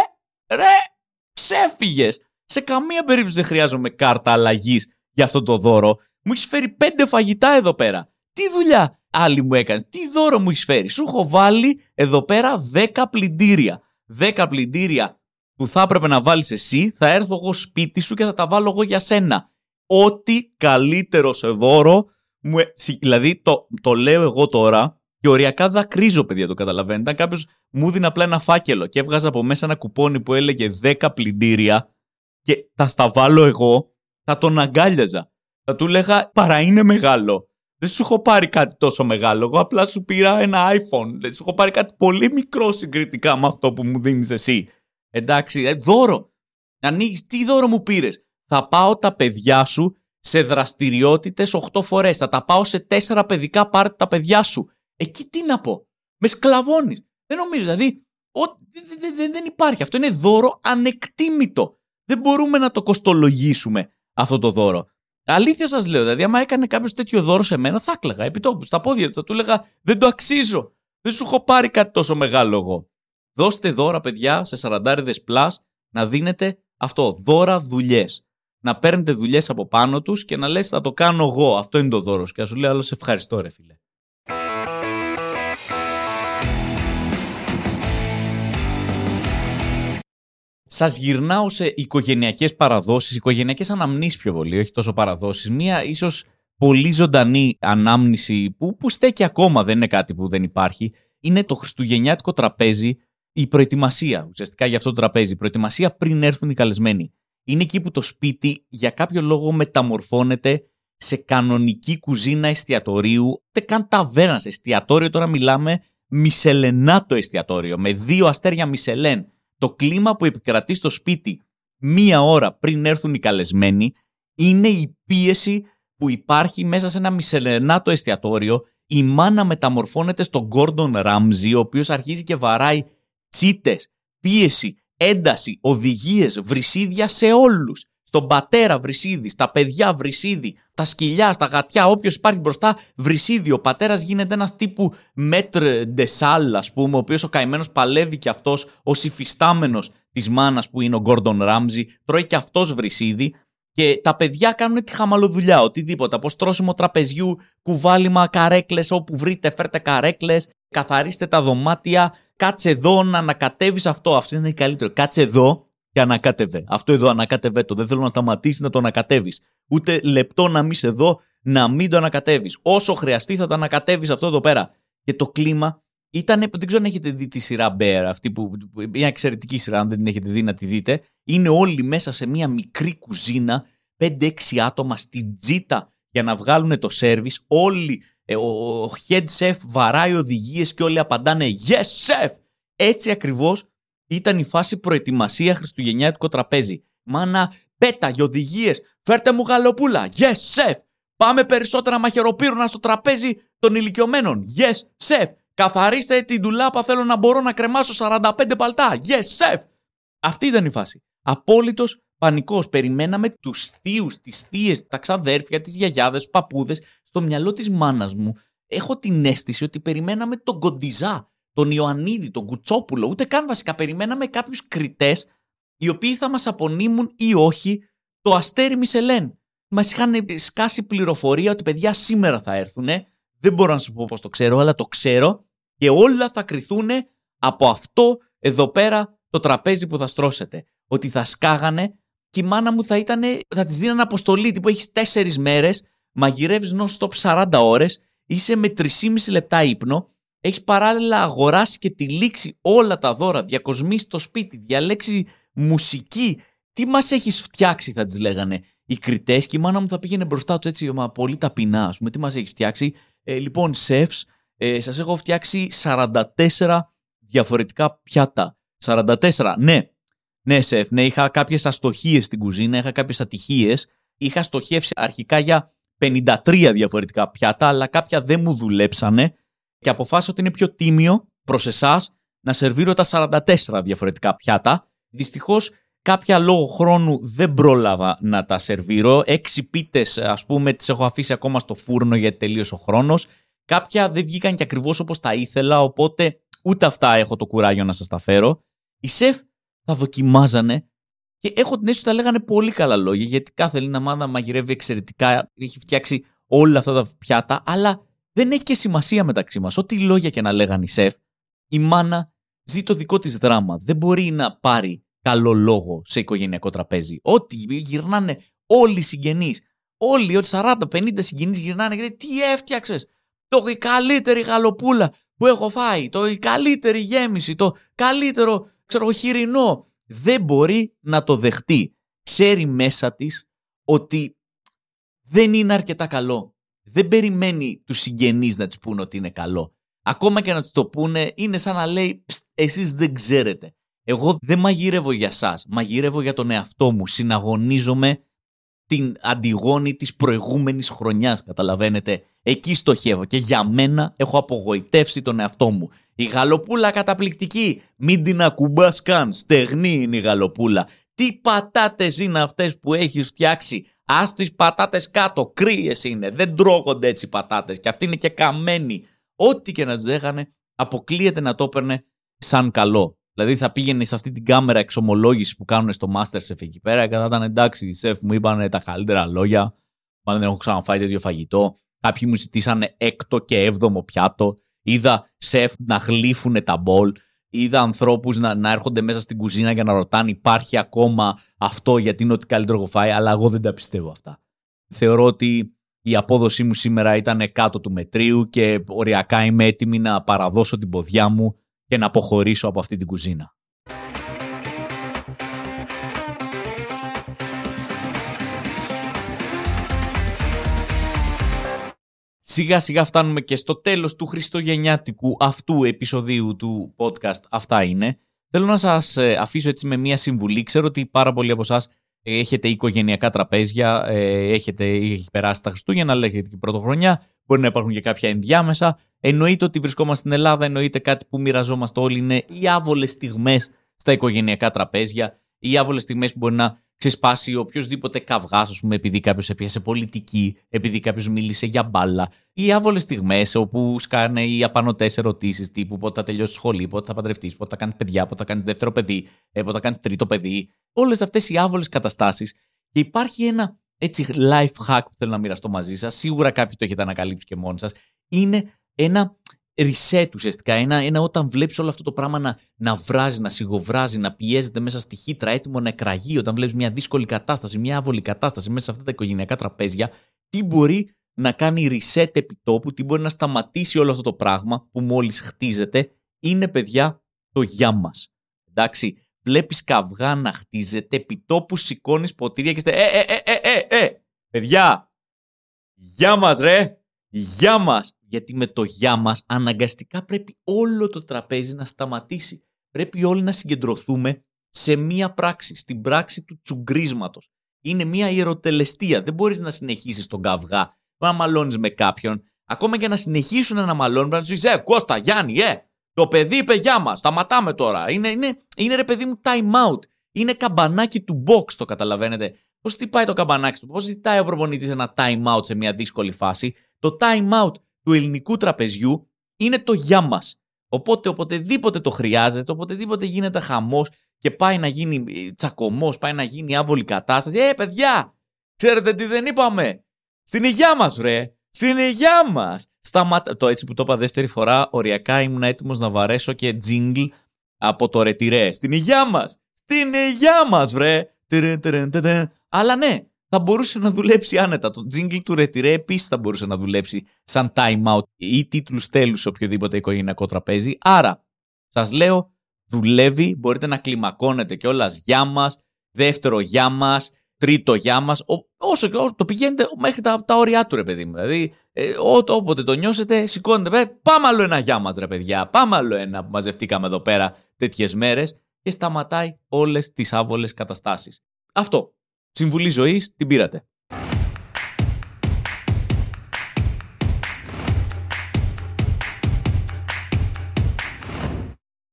ρε, ξέφυγες. Σε καμία περίπτωση δεν χρειάζομαι κάρτα αλλαγής για αυτό το δώρο. Μου έχεις φέρει πέντε φαγητά εδώ πέρα. Τι δουλειά άλλη μου έκανες, τι δώρο μου έχεις φέρει; Σου έχω βάλει εδώ πέρα δέκα πλυντήρια. Δέκα πλυντήρια που θα έπρεπε να βάλεις εσύ, θα έρθω εγώ σπίτι σου και θα τα βάλω εγώ για σένα. Ό,τι καλύτερο σε δώρο μου, ε, δηλαδή το, το λέω εγώ τώρα και οριακά δακρύζω, παιδιά, το καταλαβαίνετε. Αν κάποιος μου δίνει απλά ένα φάκελο και έβγαζα από μέσα ένα κουπόνι που έλεγε 10 πλυντήρια και τα στα βάλω εγώ, θα τον αγκάλιαζα. Θα του λέγα παρά είναι μεγάλο. Δεν σου έχω πάρει κάτι τόσο μεγάλο. Εγώ απλά σου πήρα ένα iPhone. Δεν σου έχω πάρει κάτι πολύ μικρό συγκριτικά με αυτό που μου δίνεις εσύ. Εντάξει, ε, δώρο. Ανοίγεις, τι δώρο μου πήρες; Θα πάω τα παιδιά σου σε δραστηριότητες 8 φορές. Θα τα πάω σε 4 παιδικά πάρτι τα παιδιά σου. Εκεί τι να πω; Με σκλαβώνεις. Δεν νομίζω. Δηλαδή, δεν υπάρχει. Αυτό είναι δώρο ανεκτήμητο. Δεν μπορούμε να το κοστολογήσουμε αυτό το δώρο. Αλήθεια σας λέω, δηλαδή, άμα έκανε κάποιος τέτοιο δώρο σε μένα, θα κλαίγα επί τόπου, στα πόδια του. Θα του έλεγα Δεν το αξίζω. Δεν σου έχω πάρει κάτι τόσο μεγάλο εγώ. Δώστε δώρα, παιδιά, σε 40 plus να δίνετε αυτό, δώρα δουλειές να παίρνετε δουλειές από πάνω τους και να λες: Θα το κάνω εγώ. Αυτό είναι το δώρο. Και να σου λέει άλλος: Ευχαριστώ, ρε φίλε. Σας γυρνάω σε οικογενειακές παραδόσεις, οικογενειακές αναμνήσεις πιο πολύ, όχι τόσο παραδόσεις. Μία ίσως πολύ ζωντανή ανάμνηση που, που στέκει ακόμα, δεν είναι κάτι που δεν υπάρχει. Είναι το χριστουγεννιάτικο τραπέζι, η προετοιμασία ουσιαστικά για αυτό το τραπέζι. Η προετοιμασία πριν έρθουν οι καλεσμένοι είναι εκεί που το σπίτι για κάποιο λόγο μεταμορφώνεται σε κανονική κουζίνα εστιατορίου, ούτε καν ταβέρνας. Εστιατόριο τώρα μιλάμε μισελενάτο εστιατόριο, με δύο αστέρια μισελέν. Το κλίμα που επικρατεί στο σπίτι μία ώρα πριν έρθουν οι καλεσμένοι είναι η πίεση που υπάρχει μέσα σε ένα μισελενάτο εστιατόριο. Η μάνα μεταμορφώνεται στον Γκόρντον Ράμζι, ο οποίος αρχίζει και βαράει τσίτες, πίεση, ένταση, οδηγίες, βρυσίδια σε όλους. Στον πατέρα βρυσίδι, στα παιδιά βρυσίδι, τα σκυλιά, στα γατιά, όποιος υπάρχει μπροστά βρυσίδι. Ο πατέρας γίνεται ένας τύπου μέτρ ντεσάλ, ας πούμε, ο οποίος ο καημένος παλεύει και αυτός ως υφιστάμενος της μάνας που είναι ο Γκόρντον Ράμζι, τρώει και αυτός βρυσίδι. Και τα παιδιά κάνουν τη χαμαλοδουλειά, οτιδήποτε. Από στρώσιμο τραπεζιού, κουβάλιμα, καρέκλες, όπου βρείτε, φέρτε καρέκλες, καθαρίστε τα δωμάτια, κάτσε εδώ να ανακατεύει αυτό. Αυτό είναι καλύτερο. Κάτσε εδώ και ανακάτευε. Αυτό εδώ ανακάτευε το. Δεν θέλω να σταματήσεις να το ανακατεύεις. Ούτε λεπτό να μην σε εδώ να μην το ανακατεύεις. Όσο χρειαστεί θα το ανακατεύεις αυτό εδώ πέρα. Και το κλίμα ήταν. Δεν ξέρω αν έχετε δει τη σειρά Bear, αυτή που. Μια εξαιρετική σειρά, αν δεν την έχετε δει να τη δείτε. Είναι όλοι μέσα σε μια μικρή κουζίνα, 5-6 άτομα στην τζίτα για να βγάλουν το σερβις. Όλοι, ε, ο head chef βαράει οδηγίες και όλοι απαντάνε Yes, chef! Έτσι ακριβώς ήταν η φάση προετοιμασία χριστουγεννιάτικο τραπέζι. Μάνα, πέτα για οδηγίες. Φέρτε μου γαλοπούλα. Yes, chef. Πάμε περισσότερα μαχαιροπύρουνα στο τραπέζι των ηλικιωμένων. Yes, chef. Καθαρίστε την τουλάπα. Θέλω να μπορώ να κρεμάσω 45 παλτά. Yes, chef. Αυτή ήταν η φάση. Απόλυτος πανικός. Περιμέναμε τους θείους, τις θείες, τα ξαδέρφια, τις γιαγιάδες, τους παππούδες. Στο μυαλό της μάνας μου έχω την αίσθηση ότι περιμέναμε τον Κοντιζά τον Ιωαννίδη, τον Κουτσόπουλο, ούτε καν βασικά περιμέναμε κάποιους κριτές οι οποίοι θα μας απονείμουν ή όχι το αστέρι Μισελέν. Μας είχαν σκάσει πληροφορία ότι παιδιά σήμερα θα έρθουν. Δεν μπορώ να σου πω πώς το ξέρω, αλλά το ξέρω και όλα θα κρυθούν από αυτό εδώ πέρα το τραπέζι που θα στρώσετε. Ότι θα σκάγανε και η μάνα μου θα ήταν, θα της δίνανε αποστολή που έχεις τέσσερις μέρες, μαγειρεύεις non-stop 40 ώρες, είσαι με 3,5 λεπτά ύπνο έχεις παράλληλα αγοράσει και τη λήξει όλα τα δώρα, διακοσμήσει το σπίτι, διαλέξει μουσική. Τι μας έχεις φτιάξει, θα τη λέγανε οι κριτές. Και η μάνα μου θα πήγαινε μπροστά τους έτσι, μα πολύ ταπεινά, ας πούμε. Τι μας έχεις φτιάξει. Ε, λοιπόν, σεφς, ε, σας έχω φτιάξει 44 διαφορετικά πιάτα. 44, ναι. Ναι, σεφ, ναι, είχα κάποιες αστοχίες στην κουζίνα, είχα κάποιες ατυχίες. Είχα στοχεύσει αρχικά για 53 διαφορετικά πιάτα, αλλά κάποια δεν μου δουλέψανε και αποφάσισα ότι είναι πιο τίμιο προς εσάς να σερβίρω τα 44 διαφορετικά πιάτα. Δυστυχώς, κάποια λόγω χρόνου δεν πρόλαβα να τα σερβίρω. Έξι πίτες, ας πούμε, τις έχω αφήσει ακόμα στο φούρνο γιατί τελείωσε ο χρόνος. Κάποια δεν βγήκαν και ακριβώς όπως τα ήθελα, οπότε ούτε αυτά έχω το κουράγιο να σας τα φέρω. Οι σεφ θα δοκιμάζανε και έχω την αίσθηση ότι τα λέγανε πολύ καλά λόγια, γιατί κάθε Ελληνική μάδα μαγειρεύει εξαιρετικά, έχει φτιάξει όλα αυτά τα πιάτα, αλλά δεν έχει και σημασία μεταξύ μας. Ό,τι λόγια και να λέγανε οι σεφ, η μάνα ζει το δικό της δράμα. Δεν μπορεί να πάρει καλό λόγο σε οικογενειακό τραπέζι. Ό,τι γυρνάνε όλοι οι συγγενείς, όλοι, ότι 40-50 συγγενείς γυρνάνε και λένε Τι έφτιαξες, το η καλύτερη γαλοπούλα που έχω φάει, το η καλύτερη γέμιση, το καλύτερο ξέρω, χοιρινό. Δεν μπορεί να το δεχτεί. Ξέρει μέσα της ότι δεν είναι αρκετά καλό δεν περιμένει τους συγγενείς να της πούνε ότι είναι καλό. Ακόμα και να τους το πούνε, είναι σαν να λέει: Εσείς δεν ξέρετε. Εγώ δεν μαγειρεύω για εσά. Μαγειρεύω για τον εαυτό μου. Συναγωνίζομαι την αντιγόνη της προηγούμενης χρονιάς, καταλαβαίνετε. Εκεί στοχεύω και για μένα έχω απογοητεύσει τον εαυτό μου. Η γαλοπούλα καταπληκτική, μην την ακουμπάς καν, στεγνή είναι η γαλοπούλα. Τι πατάτες είναι αυτές που έχεις φτιάξει, Α τις πατάτες κάτω, κρύες είναι. Δεν τρώγονται έτσι οι πατάτες. Και αυτοί είναι και καμένοι. Ό,τι και να τις δέχανε, αποκλείεται να το έπαιρνε σαν καλό. Δηλαδή θα πήγαινε σε αυτή την κάμερα εξομολόγηση που κάνουν στο Masterchef εκεί πέρα και θα ήταν εντάξει, οι σεφ μου είπαν τα καλύτερα λόγια. Μα δεν έχω ξαναφάει τέτοιο φαγητό. Κάποιοι μου ζητήσανε έκτο και έβδομο πιάτο. Είδα σεφ να γλύφουν τα μπολ. Είδα ανθρώπους να, να έρχονται μέσα στην κουζίνα για να ρωτάνε υπάρχει ακόμα αυτό γιατί είναι ό,τι καλύτερο έχω φάει, αλλά εγώ δεν τα πιστεύω αυτά. Θεωρώ ότι η απόδοσή μου σήμερα ήταν κάτω του μετρίου και οριακά είμαι έτοιμη να παραδώσω την ποδιά μου και να αποχωρήσω από αυτή την κουζίνα. Σιγά σιγά φτάνουμε και στο τέλος του χριστουγεννιάτικου αυτού επεισοδίου του podcast. Αυτά είναι. Θέλω να σας ε, αφήσω έτσι με μία συμβουλή. Ξέρω ότι πάρα πολλοί από εσάς έχετε οικογενειακά τραπέζια, ε, έχετε, έχει περάσει τα Χριστούγεννα, αλλά έχετε και πρωτοχρονιά. Μπορεί να υπάρχουν και κάποια ενδιάμεσα. Εννοείται ότι βρισκόμαστε στην Ελλάδα, εννοείται κάτι που μοιραζόμαστε όλοι είναι οι άβολες στιγμές στα οικογενειακά τραπέζια, οι άβολες στιγμές που μπορεί να ξεσπάσει οποιοδήποτε καυγάς, ας πούμε, επειδή κάποιος έπιασε πολιτική, επειδή κάποιος μίλησε για μπάλα, ή άβολες στιγμές όπου σκάνε οι απανοτές ερωτήσεις τύπου πότε θα τελειώσει σχολή, πότε θα παντρευτείς, πότε θα κάνεις παιδιά, πότε θα κάνεις δεύτερο παιδί, ε, πότε θα κάνεις τρίτο παιδί. Όλες αυτές οι άβολες καταστάσεις. Και υπάρχει ένα έτσι life hack που θέλω να μοιραστώ μαζί σας. Σίγουρα κάποιοι το έχετε ανακαλύψει και μόνοι σας. Είναι ένα reset ουσιαστικά. Ένα, ένα όταν βλέπεις όλο αυτό το πράγμα να, να βράζει, να σιγοβράζει, να πιέζεται μέσα στη χύτρα, έτοιμο να εκραγεί, όταν βλέπεις μια δύσκολη κατάσταση, μια άβολη κατάσταση μέσα σε αυτά τα οικογενειακά τραπέζια, τι μπορεί να κάνει reset επιτόπου, τι μπορεί να σταματήσει όλο αυτό το πράγμα που μόλις χτίζεται, είναι παιδιά το γεια μας. Εντάξει, βλέπεις καυγά να χτίζεται, επιτόπου σηκώνεις ποτήρια και είστε. Ε, ε, ε, ε, ε, ε, παιδιά! Γεια μας, ρε! Γεια μας! Γιατί με το γεια μας αναγκαστικά πρέπει όλο το τραπέζι να σταματήσει. Πρέπει όλοι να συγκεντρωθούμε σε μία πράξη, στην πράξη του τσουγκρίσματος. Είναι μία ιεροτελεστία. Δεν μπορείς να συνεχίσεις τον καυγά, να μαλώνει με κάποιον. Ακόμα και να συνεχίσουν να μαλώνουν, να τους πεις: Ε, Κώστα, Γιάννη, ε, το παιδί είπε γεια μας. Σταματάμε τώρα. Είναι, είναι, είναι ρε παιδί μου time out. Είναι καμπανάκι του box, το καταλαβαίνετε. Πώς πάει το καμπανάκι του, πώς ζητάει ο προπονητής ένα time out σε μια δύσκολη φάση. Το time out του ελληνικού τραπεζιού είναι το γεια μας. Οπότε οποτεδήποτε το χρειάζεται, οποτεδήποτε γίνεται χαμός και πάει να γίνει ε, τσακωμός, πάει να γίνει άβολη κατάσταση. Ε, παιδιά, ξέρετε τι δεν είπαμε; Στην υγειά μας, ρε. Στην υγειά μας. Σταματά... Το έτσι που το είπα δεύτερη φορά, οριακά ήμουν έτοιμος να βαρέσω και τζίγκλ από το ρετυρέ. Στην υγειά μας! Στην υγειά μας, βρε! Αλλά ναι, θα μπορούσε να δουλέψει άνετα. Το τζίγκλ του ρετυρέ επίσης θα μπορούσε να δουλέψει σαν time out ή τίτλους τέλους σε οποιοδήποτε οικογενειακό τραπέζι. Άρα, σας λέω, δουλεύει. Μπορείτε να κλιμακώνετε κιόλας γεια μας, δεύτερο γεια μας, τρίτο γεια μας. Όσο, όσο το πηγαίνετε μέχρι τα, τα όρια του, ρε παιδί μου. Δηλαδή, ε, ό, όποτε το νιώσετε, σηκώνετε. πάμε άλλο ένα γεια μας, ρε παιδιά. Πάμε άλλο ένα που μαζευτήκαμε εδώ πέρα τέτοιες μέρες και σταματάει όλες τις άβολες καταστάσεις. Αυτό. Συμβουλή ζωή την πήρατε.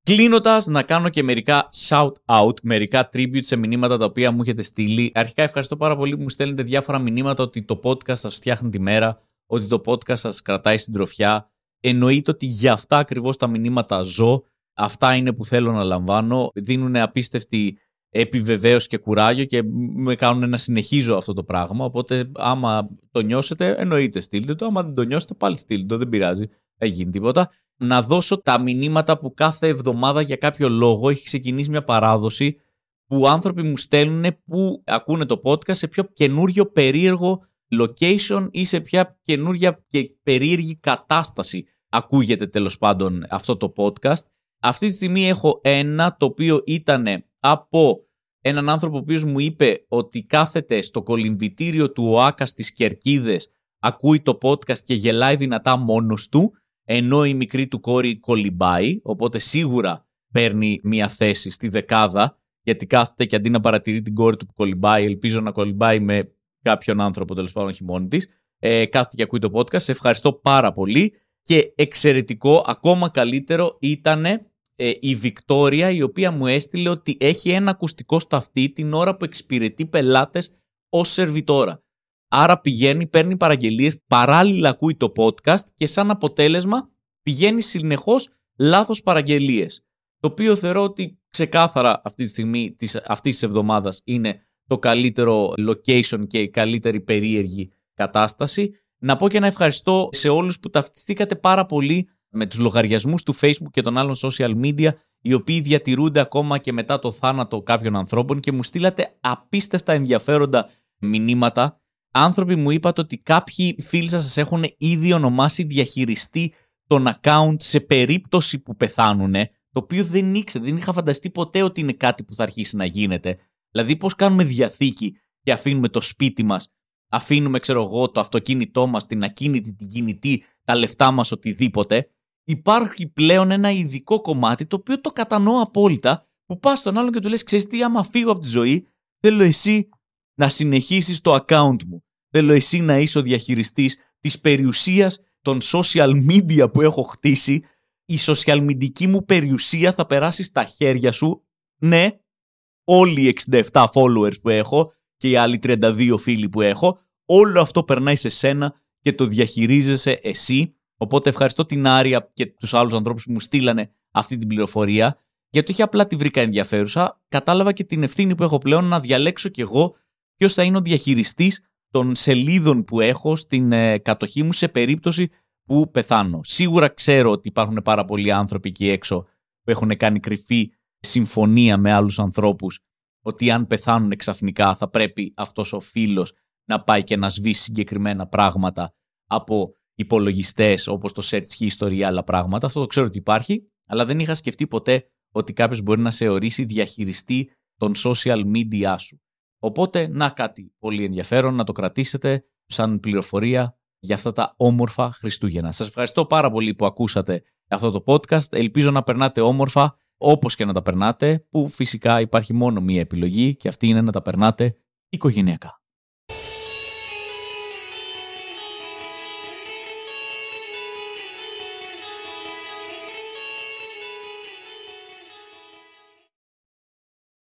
Κλείνοντας, να κάνω και μερικά shout out, μερικά tribute σε μηνύματα τα οποία μου έχετε στείλει. Αρχικά, ευχαριστώ πάρα πολύ που μου στέλνετε διάφορα μηνύματα ότι το podcast σας φτιάχνει τη μέρα, ότι το podcast σας κρατάει συντροφιά. Εννοείται ότι για αυτά ακριβώς τα μηνύματα ζω. Αυτά είναι που θέλω να λαμβάνω. Δίνουν απίστευτη επιβεβαίωση και κουράγιο και με κάνουν να συνεχίζω αυτό το πράγμα. Οπότε, άμα το νιώσετε, εννοείται στείλτε το. Άμα δεν το νιώσετε, πάλι στείλτε το. Δεν πειράζει. Δεν γίνει τίποτα να δώσω τα μηνύματα που κάθε εβδομάδα για κάποιο λόγο έχει ξεκινήσει μια παράδοση που άνθρωποι μου στέλνουν που ακούνε το podcast σε πιο καινούριο περίεργο location ή σε ποια καινούργια και περίεργη κατάσταση ακούγεται τέλος πάντων αυτό το podcast. Αυτή τη στιγμή έχω ένα το οποίο ήταν από έναν άνθρωπο ο οποίος μου είπε ότι κάθεται στο κολυμβητήριο του ΟΑΚΑ στις Κερκίδες, ακούει το podcast και γελάει δυνατά μόνος του ενώ η μικρή του κόρη κολυμπάει, οπότε σίγουρα παίρνει μια θέση στη δεκάδα, γιατί κάθεται και αντί να παρατηρεί την κόρη του που κολυμπάει, ελπίζω να κολυμπάει με κάποιον άνθρωπο τέλος πάντων, όχι μόνη της. Ε, κάθεται και ακούει το podcast. Σε ευχαριστώ πάρα πολύ. Και εξαιρετικό, ακόμα καλύτερο ήταν ε, η Βικτόρια, η οποία μου έστειλε ότι έχει ένα ακουστικό στο αυτή την ώρα που εξυπηρετεί πελάτες ως σερβιτόρα. Άρα πηγαίνει, παίρνει παραγγελίες, παράλληλα ακούει το podcast και σαν αποτέλεσμα πηγαίνει συνεχώς λάθος παραγγελίες. Το οποίο θεωρώ ότι ξεκάθαρα αυτή τη στιγμή αυτής της εβδομάδας είναι το καλύτερο location και η καλύτερη περίεργη κατάσταση. Να πω και ένα ευχαριστώ σε όλους που ταυτιστήκατε πάρα πολύ με τους λογαριασμούς του Facebook και των άλλων social media οι οποίοι διατηρούνται ακόμα και μετά το θάνατο κάποιων ανθρώπων και μου στείλατε απίστευτα ενδιαφέροντα μηνύματα άνθρωποι μου είπατε ότι κάποιοι φίλοι σας έχουν ήδη ονομάσει διαχειριστή τον account σε περίπτωση που πεθάνουν, το οποίο δεν ήξερα, δεν είχα φανταστεί ποτέ ότι είναι κάτι που θα αρχίσει να γίνεται. Δηλαδή πώς κάνουμε διαθήκη και αφήνουμε το σπίτι μας, αφήνουμε ξέρω εγώ το αυτοκίνητό μας, την ακίνητη, την κινητή, τα λεφτά μας, οτιδήποτε. Υπάρχει πλέον ένα ειδικό κομμάτι το οποίο το κατανοώ απόλυτα που πας στον άλλον και του λες ξέρεις τι άμα φύγω από τη ζωή θέλω εσύ να συνεχίσεις το account μου. Θέλω εσύ να είσαι ο διαχειριστής της περιουσίας των social media που έχω χτίσει. Η social media μου περιουσία θα περάσει στα χέρια σου. Ναι, όλοι οι 67 followers που έχω και οι άλλοι 32 φίλοι που έχω, όλο αυτό περνάει σε σένα και το διαχειρίζεσαι εσύ. Οπότε ευχαριστώ την Άρια και τους άλλους ανθρώπους που μου στείλανε αυτή την πληροφορία, γιατί όχι απλά τη βρήκα ενδιαφέρουσα, κατάλαβα και την ευθύνη που έχω πλέον να διαλέξω κι εγώ ποιος θα είναι ο διαχειριστής των σελίδων που έχω στην ε, κατοχή μου σε περίπτωση που πεθάνω. Σίγουρα ξέρω ότι υπάρχουν πάρα πολλοί άνθρωποι εκεί έξω που έχουν κάνει κρυφή συμφωνία με άλλους ανθρώπους ότι αν πεθάνουν ξαφνικά θα πρέπει αυτός ο φίλος να πάει και να σβήσει συγκεκριμένα πράγματα από υπολογιστές όπως το search history ή άλλα πράγματα. Αυτό το ξέρω ότι υπάρχει, αλλά δεν είχα σκεφτεί ποτέ ότι κάποιος μπορεί να σε ορίσει διαχειριστή των social media σου. Οπότε, να κάτι πολύ ενδιαφέρον, να το κρατήσετε σαν πληροφορία για αυτά τα όμορφα Χριστούγεννα. Σας ευχαριστώ πάρα πολύ που ακούσατε αυτό το podcast. Ελπίζω να περνάτε όμορφα όπως και να τα περνάτε, που φυσικά υπάρχει μόνο μία επιλογή και αυτή είναι να τα περνάτε οικογενειακά.